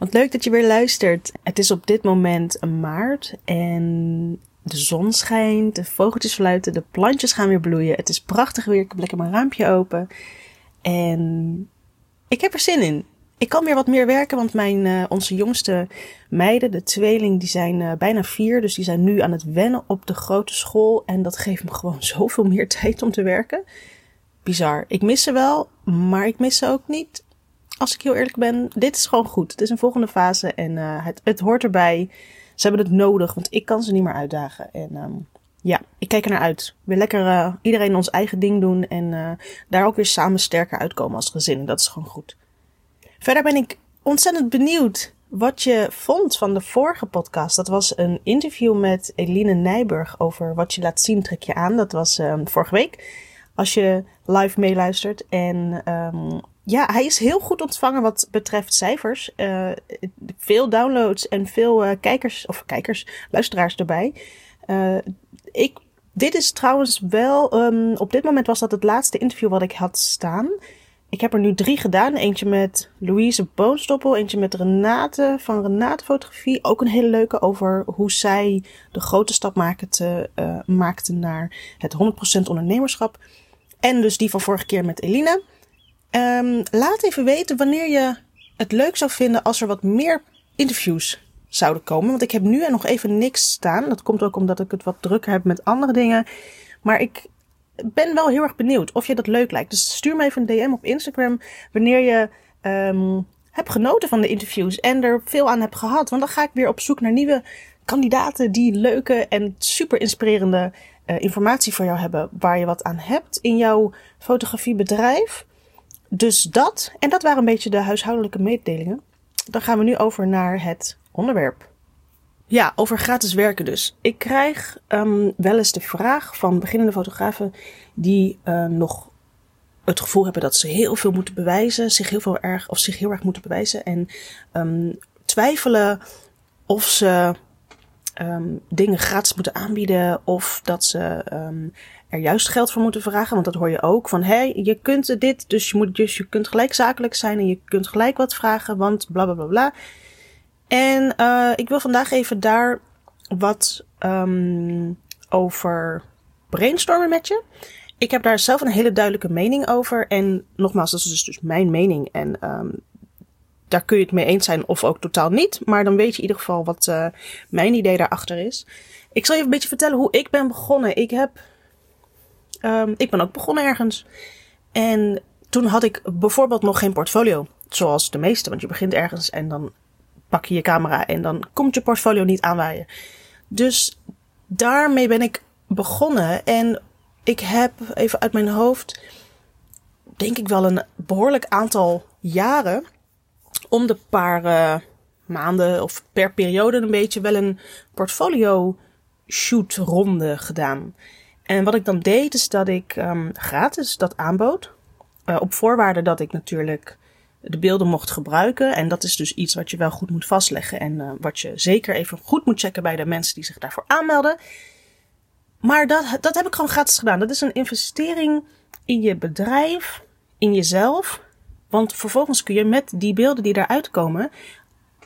Wat leuk dat je weer luistert. Het is op dit moment maart en de zon schijnt, de vogeltjes fluiten, de plantjes gaan weer bloeien. Het is prachtig weer. Ik heb lekker mijn raampje open. En ik heb er zin in. Ik kan weer wat meer werken, want mijn, uh, onze jongste meiden, de tweeling, die zijn uh, bijna vier. Dus die zijn nu aan het wennen op de grote school. En dat geeft me gewoon zoveel meer tijd om te werken. Bizar. Ik mis ze wel, maar ik mis ze ook niet. Als ik heel eerlijk ben, dit is gewoon goed. Het is een volgende fase en uh, het, het hoort erbij. Ze hebben het nodig, want ik kan ze niet meer uitdagen. En um, ja, ik kijk er naar uit. Weer lekker uh, iedereen ons eigen ding doen en uh, daar ook weer samen sterker uitkomen als gezin. Dat is gewoon goed. Verder ben ik ontzettend benieuwd wat je vond van de vorige podcast. Dat was een interview met Eline Nijburg over wat je laat zien trek je aan. Dat was um, vorige week. Als je live meeluistert. En um, ja, hij is heel goed ontvangen wat betreft cijfers. Uh, veel downloads en veel uh, kijkers, of kijkers, luisteraars erbij. Uh, ik, dit is trouwens wel, um, op dit moment was dat het laatste interview wat ik had staan. Ik heb er nu drie gedaan. Eentje met Louise Boonstoppel, eentje met Renate van Renate Fotografie. Ook een hele leuke over hoe zij de grote stap maakte, maakte naar het 100% ondernemerschap. En dus die van vorige keer met Eline. Um, laat even weten wanneer je het leuk zou vinden als er wat meer interviews zouden komen. Want ik heb nu er nog even niks staan. Dat komt ook omdat ik het wat drukker heb met andere dingen. Maar ik ben wel heel erg benieuwd of je dat leuk lijkt. Dus stuur me even een DM op Instagram wanneer je um, hebt genoten van de interviews en er veel aan hebt gehad. Want dan ga ik weer op zoek naar nieuwe kandidaten die leuke en super inspirerende uh, informatie voor jou hebben. Waar je wat aan hebt in jouw fotografiebedrijf. Dus dat, en dat waren een beetje de huishoudelijke mededelingen. Dan gaan we nu over naar het onderwerp. Ja, over gratis werken dus. Ik krijg um, wel eens de vraag van beginnende fotografen die uh, nog het gevoel hebben dat ze heel veel moeten bewijzen, zich heel veel erg of zich heel erg moeten bewijzen en um, twijfelen of ze um, dingen gratis moeten aanbieden of dat ze um, er juist geld voor moeten vragen. Want dat hoor je ook van hé, hey, je kunt dit, dus je, moet, dus je kunt gelijk zakelijk zijn en je kunt gelijk wat vragen, want bla bla bla bla. En uh, ik wil vandaag even daar wat um, over brainstormen met je. Ik heb daar zelf een hele duidelijke mening over. En nogmaals, dat is dus, dus mijn mening. En um, daar kun je het mee eens zijn of ook totaal niet. Maar dan weet je in ieder geval wat uh, mijn idee daarachter is. Ik zal je een beetje vertellen hoe ik ben begonnen. Ik heb. Um, ik ben ook begonnen ergens. En toen had ik bijvoorbeeld nog geen portfolio. Zoals de meeste, want je begint ergens en dan pak je je camera en dan komt je portfolio niet aanwaaien. Dus daarmee ben ik begonnen en ik heb even uit mijn hoofd, denk ik wel een behoorlijk aantal jaren, om de paar uh, maanden of per periode een beetje wel een portfolio shoot ronde gedaan. En wat ik dan deed is dat ik um, gratis dat aanbood. Uh, op voorwaarde dat ik natuurlijk de beelden mocht gebruiken. En dat is dus iets wat je wel goed moet vastleggen en uh, wat je zeker even goed moet checken bij de mensen die zich daarvoor aanmelden. Maar dat, dat heb ik gewoon gratis gedaan. Dat is een investering in je bedrijf, in jezelf. Want vervolgens kun je met die beelden die daaruit komen,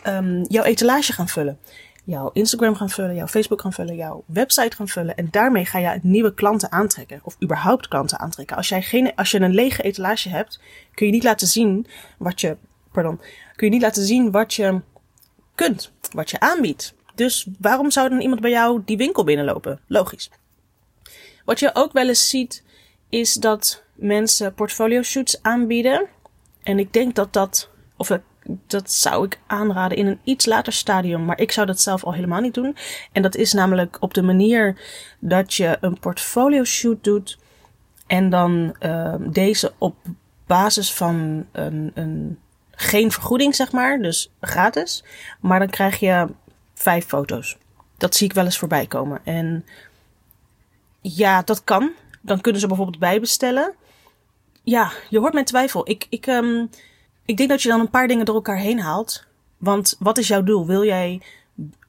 um, jouw etalage gaan vullen jouw Instagram gaan vullen, jouw Facebook gaan vullen, jouw website gaan vullen. En daarmee ga je nieuwe klanten aantrekken. Of überhaupt klanten aantrekken. Als, jij geen, als je een lege etalage hebt, kun je niet laten zien wat je, pardon, kun je niet laten zien wat je kunt, wat je aanbiedt. Dus waarom zou dan iemand bij jou die winkel binnenlopen? Logisch. Wat je ook wel eens ziet, is dat mensen portfolio shoots aanbieden. En ik denk dat dat, of dat zou ik aanraden in een iets later stadium, maar ik zou dat zelf al helemaal niet doen. En dat is namelijk op de manier dat je een portfolio shoot doet en dan uh, deze op basis van een, een, geen vergoeding, zeg maar, dus gratis. Maar dan krijg je vijf foto's. Dat zie ik wel eens voorbij komen. En ja, dat kan. Dan kunnen ze bijvoorbeeld bijbestellen. Ja, je hoort mijn twijfel. Ik, ik, um, ik denk dat je dan een paar dingen door elkaar heen haalt. Want wat is jouw doel? Wil jij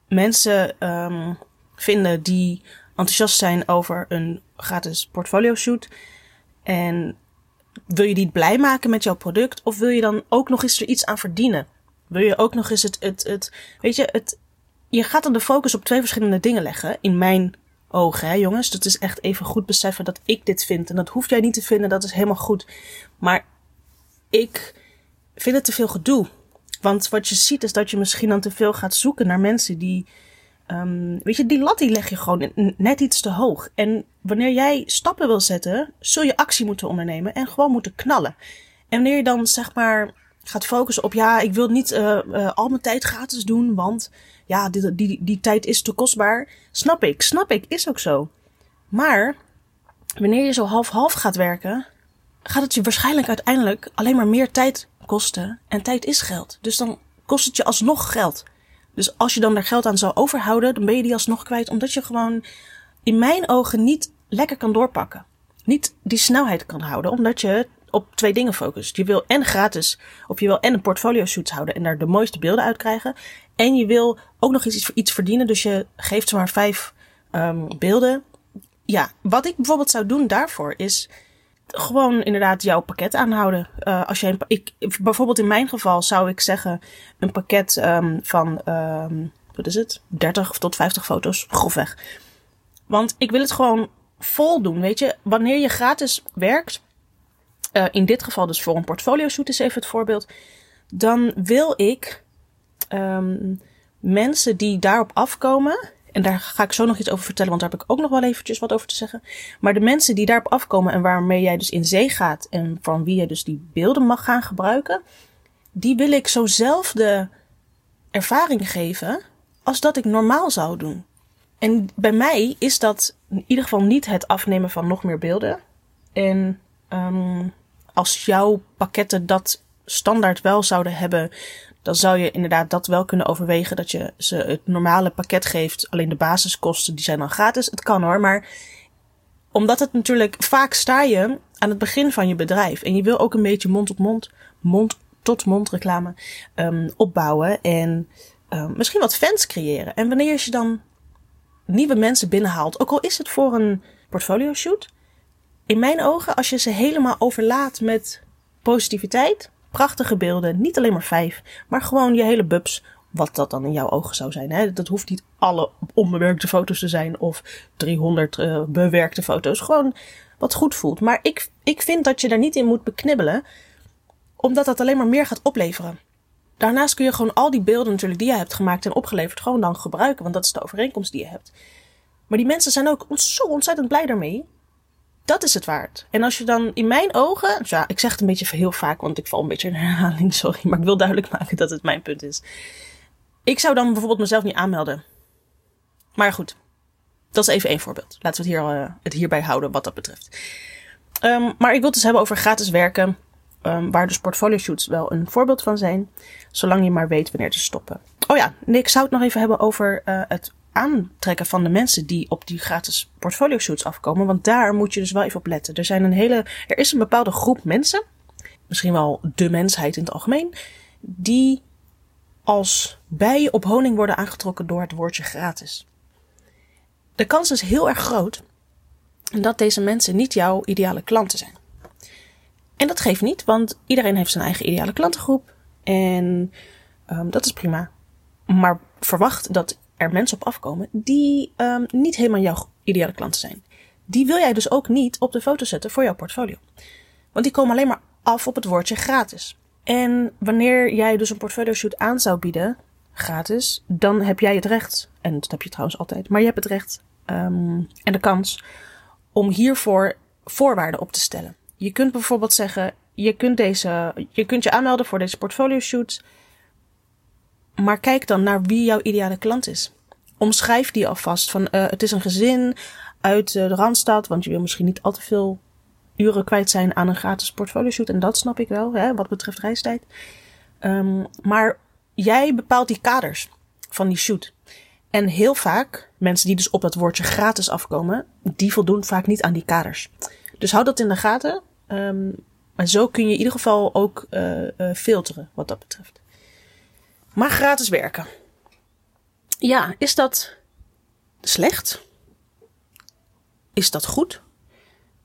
mensen um, vinden die enthousiast zijn over een gratis portfolio shoot? En wil je die blij maken met jouw product? Of wil je dan ook nog eens er iets aan verdienen? Wil je ook nog eens het, het, het weet je, het, je gaat dan de focus op twee verschillende dingen leggen. In mijn ogen, hè, jongens. Dat is echt even goed beseffen dat ik dit vind. En dat hoef jij niet te vinden, dat is helemaal goed. Maar ik vind het te veel gedoe. Want wat je ziet is dat je misschien dan te veel gaat zoeken naar mensen die. Um, weet je, die lat die leg je gewoon net iets te hoog. En wanneer jij stappen wil zetten, zul je actie moeten ondernemen en gewoon moeten knallen. En wanneer je dan zeg maar gaat focussen op, ja, ik wil niet uh, al mijn tijd gratis doen, want ja, die, die, die tijd is te kostbaar. Snap ik, snap ik, is ook zo. Maar wanneer je zo half-half gaat werken, gaat het je waarschijnlijk uiteindelijk alleen maar meer tijd kosten. En tijd is geld. Dus dan kost het je alsnog geld. Dus als je dan daar geld aan zou overhouden, dan ben je die alsnog kwijt. Omdat je gewoon in mijn ogen niet lekker kan doorpakken. Niet die snelheid kan houden, omdat je op twee dingen focust. Je wil en gratis, of je wil en een portfolio shoots houden en daar de mooiste beelden uit krijgen. En je wil ook nog iets, iets verdienen, dus je geeft zomaar vijf um, beelden. Ja, wat ik bijvoorbeeld zou doen daarvoor is gewoon inderdaad jouw pakket aanhouden. Uh, als jij ik, bijvoorbeeld in mijn geval zou ik zeggen een pakket um, van, um, wat is het, 30 tot 50 foto's, grofweg. Want ik wil het gewoon vol doen, weet je. Wanneer je gratis werkt, uh, in dit geval dus voor een portfolio shoot is even het voorbeeld, dan wil ik um, mensen die daarop afkomen, en daar ga ik zo nog iets over vertellen, want daar heb ik ook nog wel eventjes wat over te zeggen. Maar de mensen die daarop afkomen en waarmee jij dus in zee gaat en van wie je dus die beelden mag gaan gebruiken, die wil ik zo'nzelfde ervaring geven als dat ik normaal zou doen. En bij mij is dat in ieder geval niet het afnemen van nog meer beelden. En um, als jouw pakketten dat standaard wel zouden hebben, dan zou je inderdaad dat wel kunnen overwegen. Dat je ze het normale pakket geeft. Alleen de basiskosten die zijn dan gratis. Het kan hoor, maar omdat het natuurlijk vaak sta je aan het begin van je bedrijf. En je wil ook een beetje mond op mond, mond tot mond reclame um, opbouwen. En um, misschien wat fans creëren. En wanneer je dan nieuwe mensen binnenhaalt, ook al is het voor een portfolio shoot. In mijn ogen, als je ze helemaal overlaat met positiviteit, prachtige beelden. Niet alleen maar vijf, maar gewoon je hele bubs. Wat dat dan in jouw ogen zou zijn. Hè? Dat hoeft niet alle onbewerkte foto's te zijn of 300 uh, bewerkte foto's. Gewoon wat goed voelt. Maar ik, ik vind dat je daar niet in moet beknibbelen, omdat dat alleen maar meer gaat opleveren. Daarnaast kun je gewoon al die beelden natuurlijk die je hebt gemaakt en opgeleverd gewoon dan gebruiken, want dat is de overeenkomst die je hebt. Maar die mensen zijn ook zo ontzettend blij daarmee dat is het waard. En als je dan in mijn ogen, dus ja, ik zeg het een beetje heel vaak, want ik val een beetje in herhaling, sorry, maar ik wil duidelijk maken dat het mijn punt is. Ik zou dan bijvoorbeeld mezelf niet aanmelden. Maar goed, dat is even één voorbeeld. Laten we het, hier, uh, het hierbij houden wat dat betreft. Um, maar ik wil het dus hebben over gratis werken, um, waar dus portfolio shoots wel een voorbeeld van zijn, zolang je maar weet wanneer te stoppen. Oh ja, ik zou het nog even hebben over uh, het aantrekken van de mensen die op die gratis portfolio shoots afkomen. Want daar moet je dus wel even op letten. Er zijn een hele, er is een bepaalde groep mensen, misschien wel de mensheid in het algemeen, die als bijen op honing worden aangetrokken door het woordje gratis. De kans is heel erg groot dat deze mensen niet jouw ideale klanten zijn. En dat geeft niet, want iedereen heeft zijn eigen ideale klantengroep. En um, dat is prima. Maar verwacht dat er mensen op afkomen die um, niet helemaal jouw ideale klanten zijn. Die wil jij dus ook niet op de foto zetten voor jouw portfolio. Want die komen alleen maar af op het woordje gratis. En wanneer jij dus een portfolio shoot aan zou bieden, gratis, dan heb jij het recht, en dat heb je trouwens altijd, maar je hebt het recht um, en de kans om hiervoor voorwaarden op te stellen. Je kunt bijvoorbeeld zeggen, je kunt, deze, je kunt je aanmelden voor deze portfolio shoot maar kijk dan naar wie jouw ideale klant is. Omschrijf die alvast. Van, uh, het is een gezin uit uh, de Randstad, want je wil misschien niet al te veel uren kwijt zijn aan een gratis portfolio shoot. En dat snap ik wel, hè, wat betreft reistijd. Um, maar jij bepaalt die kaders van die shoot. En heel vaak, mensen die dus op dat woordje gratis afkomen, die voldoen vaak niet aan die kaders. Dus houd dat in de gaten. Um, en zo kun je in ieder geval ook uh, filteren wat dat betreft. Maar gratis werken. Ja, is dat slecht? Is dat goed?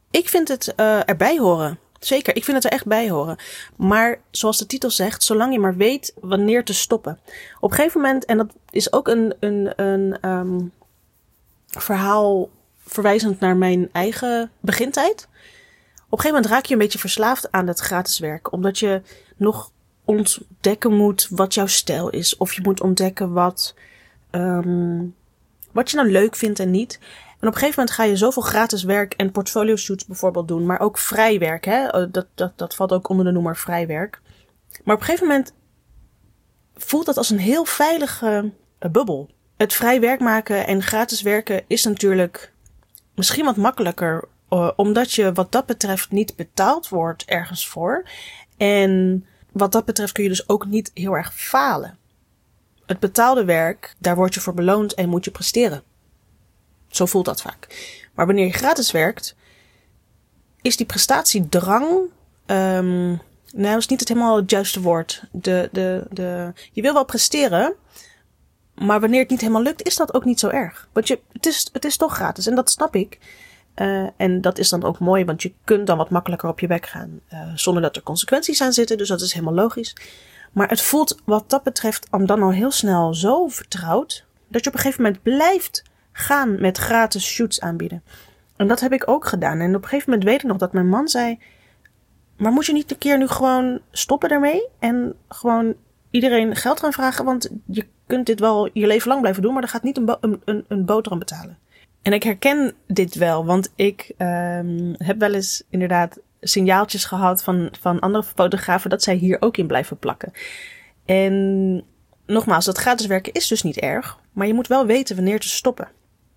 Ik vind het uh, erbij horen. Zeker, ik vind het er echt bij horen. Maar zoals de titel zegt, zolang je maar weet wanneer te stoppen. Op een gegeven moment, en dat is ook een, een, een um, verhaal verwijzend naar mijn eigen begintijd. Op een gegeven moment raak je een beetje verslaafd aan het gratis werk. Omdat je nog ontdekken moet wat jouw stijl is. Of je moet ontdekken wat, um, wat je nou leuk vindt en niet. En op een gegeven moment ga je zoveel gratis werk en portfolio shoots bijvoorbeeld doen, maar ook vrij werk. Hè? Oh, dat, dat, dat valt ook onder de noemer vrij werk. Maar op een gegeven moment voelt dat als een heel veilige uh, bubbel. Het vrij werk maken en gratis werken is natuurlijk misschien wat makkelijker, uh, omdat je wat dat betreft niet betaald wordt ergens voor. En wat dat betreft kun je dus ook niet heel erg falen. Het betaalde werk, daar word je voor beloond en moet je presteren. Zo voelt dat vaak. Maar wanneer je gratis werkt, is die prestatiedrang. Um, nou, is niet het helemaal het juiste woord. De, de, de, je wil wel presteren, maar wanneer het niet helemaal lukt, is dat ook niet zo erg. Want je, het, is, het is toch gratis en dat snap ik. Uh, en dat is dan ook mooi, want je kunt dan wat makkelijker op je weg gaan uh, zonder dat er consequenties aan zitten. Dus dat is helemaal logisch. Maar het voelt wat dat betreft dan al heel snel zo vertrouwd dat je op een gegeven moment blijft gaan met gratis shoots aanbieden. En dat heb ik ook gedaan. En op een gegeven moment weet ik nog dat mijn man zei: Maar moet je niet een keer nu gewoon stoppen daarmee? En gewoon iedereen geld gaan vragen? Want je kunt dit wel je leven lang blijven doen, maar er gaat niet een, bo een, een, een boterham betalen. En ik herken dit wel, want ik um, heb wel eens inderdaad signaaltjes gehad van, van andere fotografen dat zij hier ook in blijven plakken. En nogmaals, dat gratis werken is dus niet erg, maar je moet wel weten wanneer te stoppen.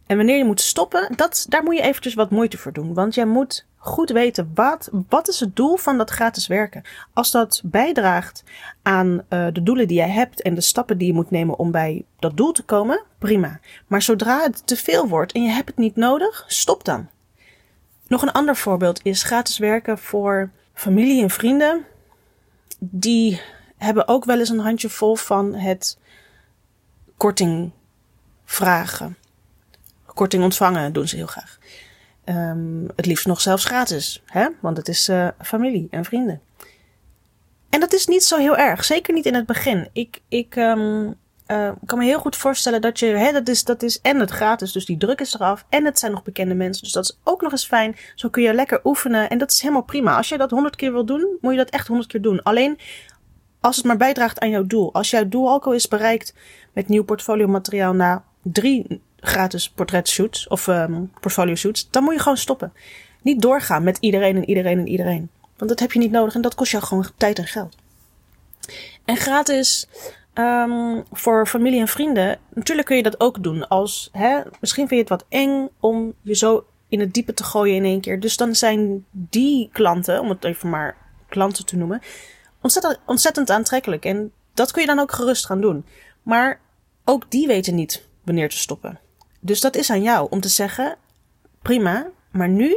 En wanneer je moet stoppen, dat, daar moet je eventjes wat moeite voor doen. Want jij moet goed weten, wat, wat is het doel van dat gratis werken? Als dat bijdraagt aan uh, de doelen die jij hebt en de stappen die je moet nemen om bij dat doel te komen, prima. Maar zodra het te veel wordt en je hebt het niet nodig, stop dan. Nog een ander voorbeeld is gratis werken voor familie en vrienden. Die hebben ook wel eens een handje vol van het korting vragen korting ontvangen doen ze heel graag. Um, het liefst nog zelfs gratis, hè? want het is uh, familie en vrienden. En dat is niet zo heel erg, zeker niet in het begin. Ik, ik um, kan me heel goed voorstellen dat je, hè, dat is, dat is en het gratis, dus die druk is eraf. En het zijn nog bekende mensen, dus dat is ook nog eens fijn. Zo kun je lekker oefenen en dat is helemaal prima. Als je dat honderd keer wil doen, moet je dat echt honderd keer doen. Alleen als het maar bijdraagt aan jouw doel. Als jouw doel ook al is bereikt met nieuw portfolio materiaal na drie gratis portretshoots of um, portfolio shoots, dan moet je gewoon stoppen. Niet doorgaan met iedereen en iedereen en iedereen. Want dat heb je niet nodig en dat kost jou gewoon tijd en geld. En gratis um, voor familie en vrienden, natuurlijk kun je dat ook doen. Als, hè, misschien vind je het wat eng om je zo in het diepe te gooien in één keer. Dus dan zijn die klanten, om het even maar klanten te noemen, ontzettend, ontzettend aantrekkelijk. En dat kun je dan ook gerust gaan doen. Maar ook die weten niet wanneer te stoppen. Dus dat is aan jou om te zeggen: prima, maar nu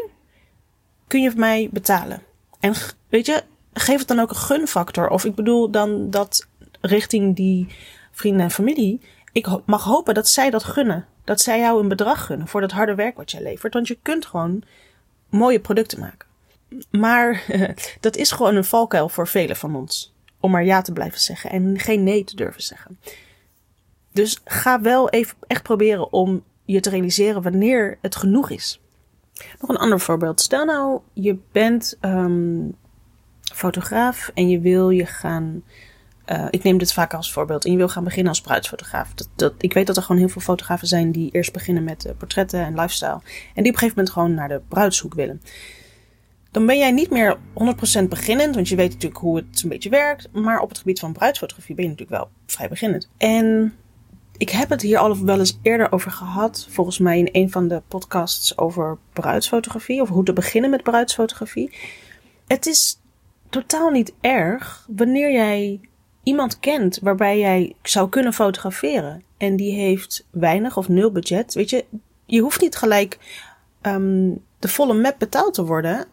kun je mij betalen. En weet je, geef het dan ook een gunfactor. Of ik bedoel dan dat richting die vrienden en familie. Ik mag hopen dat zij dat gunnen. Dat zij jou een bedrag gunnen voor dat harde werk wat jij levert. Want je kunt gewoon mooie producten maken. Maar dat is gewoon een valkuil voor velen van ons. Om maar ja te blijven zeggen en geen nee te durven zeggen. Dus ga wel even echt proberen om je te realiseren wanneer het genoeg is. Nog een ander voorbeeld. Stel nou, je bent um, fotograaf en je wil je gaan. Uh, ik neem dit vaak als voorbeeld. En je wil gaan beginnen als bruidsfotograaf. Dat, dat, ik weet dat er gewoon heel veel fotografen zijn die eerst beginnen met uh, portretten en lifestyle. En die op een gegeven moment gewoon naar de bruidshoek willen. Dan ben jij niet meer 100% beginnend, want je weet natuurlijk hoe het een beetje werkt. Maar op het gebied van bruidsfotografie ben je natuurlijk wel vrij beginnend. En ik heb het hier al wel eens eerder over gehad. Volgens mij in een van de podcasts over bruidsfotografie. Of hoe te beginnen met bruidsfotografie. Het is totaal niet erg wanneer jij iemand kent waarbij jij zou kunnen fotograferen. En die heeft weinig of nul budget. Weet je, je hoeft niet gelijk um, de volle map betaald te worden.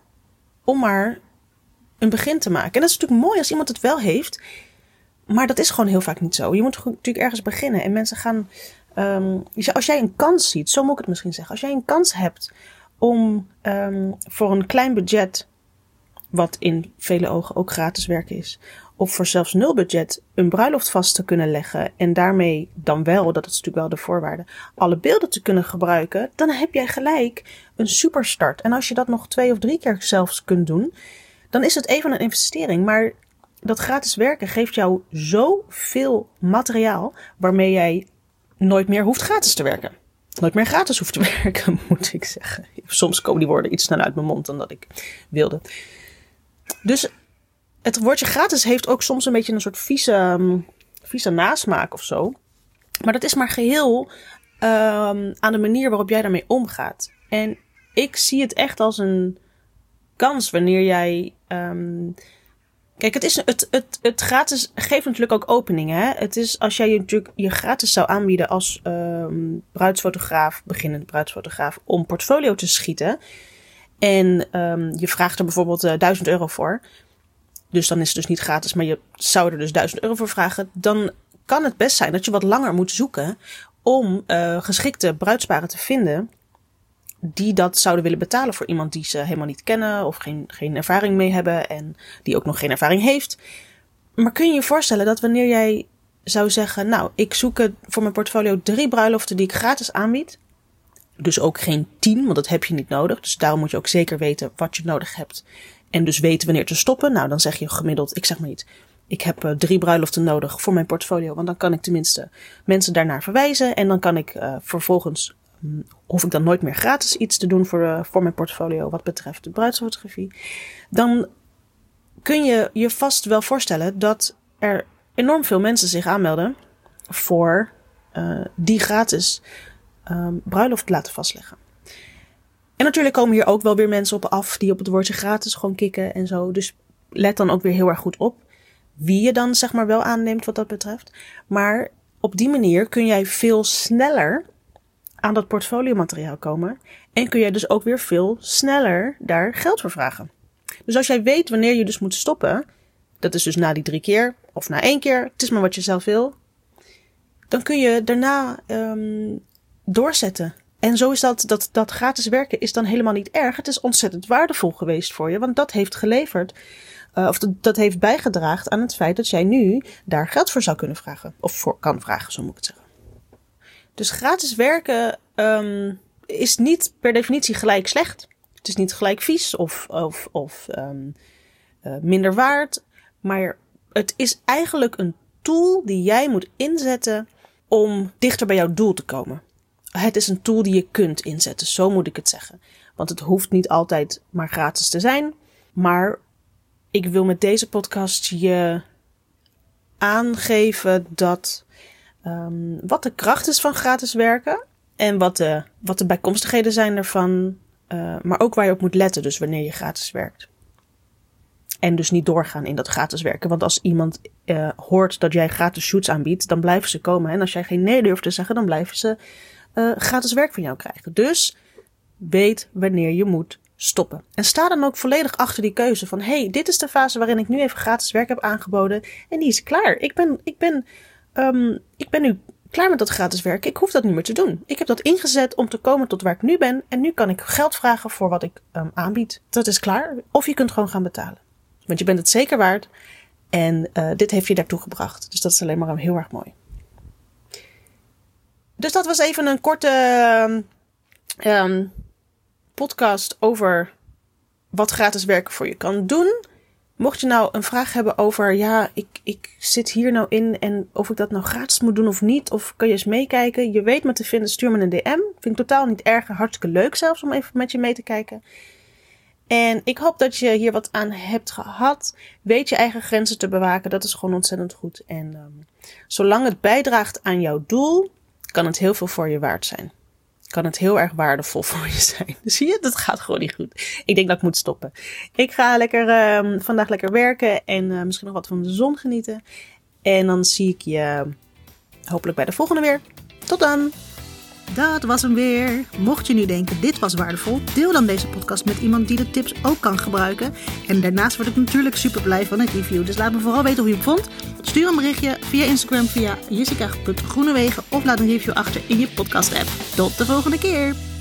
Om maar een begin te maken. En dat is natuurlijk mooi als iemand het wel heeft. Maar dat is gewoon heel vaak niet zo. Je moet natuurlijk ergens beginnen. En mensen gaan. Um, als jij een kans ziet, zo moet ik het misschien zeggen. Als jij een kans hebt om um, voor een klein budget wat in vele ogen ook gratis werken is, of voor zelfs nul budget een bruiloft vast te kunnen leggen en daarmee dan wel, dat is natuurlijk wel de voorwaarde, alle beelden te kunnen gebruiken, dan heb jij gelijk een superstart. En als je dat nog twee of drie keer zelfs kunt doen, dan is het even een investering. Maar dat gratis werken geeft jou zoveel materiaal waarmee jij nooit meer hoeft gratis te werken. Nooit meer gratis hoeft te werken, moet ik zeggen. Soms komen die woorden iets sneller uit mijn mond dan dat ik wilde. Dus het woordje gratis heeft ook soms een beetje een soort vieze, mm, vieze nasmaak of zo. Maar dat is maar geheel um, aan de manier waarop jij daarmee omgaat. En ik zie het echt als een kans wanneer jij. Um, kijk, het, is, het, het, het gratis geeft natuurlijk ook openingen. Het is als jij je je gratis zou aanbieden als um, bruidsfotograaf, beginnend bruidsfotograaf, om portfolio te schieten. En um, je vraagt er bijvoorbeeld uh, eh, 1000 euro voor. Dus dan is het dus niet gratis, maar je zou er dus 1000 euro voor vragen. Dan kan het best zijn dat je wat langer moet zoeken om uh, geschikte bruidsparen te vinden die dat zouden willen betalen voor iemand die ze helemaal niet kennen of geen, geen ervaring mee hebben en die ook nog geen ervaring heeft. Maar kun je je voorstellen dat wanneer jij zou zeggen, nou, ik zoek voor mijn portfolio drie bruiloften die ik gratis aanbied. Dus ook geen tien, want dat heb je niet nodig. Dus daarom moet je ook zeker weten wat je nodig hebt. En dus weten wanneer te stoppen. Nou, dan zeg je gemiddeld, ik zeg maar niet, ik heb uh, drie bruiloften nodig voor mijn portfolio. Want dan kan ik tenminste mensen daarnaar verwijzen. En dan kan ik uh, vervolgens hoef ik dan nooit meer gratis iets te doen voor, uh, voor mijn portfolio wat betreft de bruidsfotografie. Dan kun je je vast wel voorstellen dat er enorm veel mensen zich aanmelden voor uh, die gratis um, bruiloft laten vastleggen. En natuurlijk komen hier ook wel weer mensen op af die op het woordje gratis gewoon kikken en zo. Dus let dan ook weer heel erg goed op wie je dan zeg maar wel aanneemt wat dat betreft. Maar op die manier kun jij veel sneller aan dat portfoliomateriaal komen. En kun jij dus ook weer veel sneller daar geld voor vragen. Dus als jij weet wanneer je dus moet stoppen, dat is dus na die drie keer of na één keer, het is maar wat je zelf wil, dan kun je daarna um, doorzetten. En zo is dat, dat, dat gratis werken is dan helemaal niet erg. Het is ontzettend waardevol geweest voor je, want dat heeft geleverd, uh, of dat, dat heeft bijgedragen aan het feit dat jij nu daar geld voor zou kunnen vragen. Of voor kan vragen, zo moet ik het zeggen. Dus gratis werken um, is niet per definitie gelijk slecht. Het is niet gelijk vies of, of, of um, minder waard. Maar het is eigenlijk een tool die jij moet inzetten om dichter bij jouw doel te komen. Het is een tool die je kunt inzetten, zo moet ik het zeggen. Want het hoeft niet altijd maar gratis te zijn. Maar ik wil met deze podcast je aangeven dat um, wat de kracht is van gratis werken en wat de, wat de bijkomstigheden zijn ervan, uh, maar ook waar je op moet letten, dus wanneer je gratis werkt. En dus niet doorgaan in dat gratis werken. Want als iemand uh, hoort dat jij gratis shoots aanbiedt, dan blijven ze komen. En als jij geen nee durft te zeggen, dan blijven ze uh, gratis werk van jou krijgen. Dus weet wanneer je moet stoppen. En sta dan ook volledig achter die keuze van: hey, dit is de fase waarin ik nu even gratis werk heb aangeboden. En die is klaar. Ik ben, ik ben um, ik ben nu klaar met dat gratis werken. Ik hoef dat niet meer te doen. Ik heb dat ingezet om te komen tot waar ik nu ben. En nu kan ik geld vragen voor wat ik um, aanbied. Dat is klaar. Of je kunt gewoon gaan betalen. Want je bent het zeker waard. En uh, dit heeft je daartoe gebracht. Dus dat is alleen maar heel erg mooi. Dus dat was even een korte podcast over wat gratis werken voor je kan doen. Mocht je nou een vraag hebben over, ja, ik, ik zit hier nou in en of ik dat nou gratis moet doen of niet, of kun je eens meekijken, je weet me te vinden, stuur me een DM. Vind ik totaal niet erg, hartstikke leuk zelfs om even met je mee te kijken. En ik hoop dat je hier wat aan hebt gehad. Weet je eigen grenzen te bewaken, dat is gewoon ontzettend goed. En um, zolang het bijdraagt aan jouw doel, kan het heel veel voor je waard zijn kan het heel erg waardevol voor je zijn. Zie je, dat gaat gewoon niet goed. Ik denk dat ik moet stoppen. Ik ga lekker uh, vandaag lekker werken en uh, misschien nog wat van de zon genieten. En dan zie ik je hopelijk bij de volgende weer. Tot dan! Dat was hem weer. Mocht je nu denken, dit was waardevol, deel dan deze podcast met iemand die de tips ook kan gebruiken. En daarnaast word ik natuurlijk super blij van een review. Dus laat me vooral weten hoe je het vond. Stuur een berichtje via Instagram via jessica.groenewegen of laat een review achter in je podcast app. Tot de volgende keer!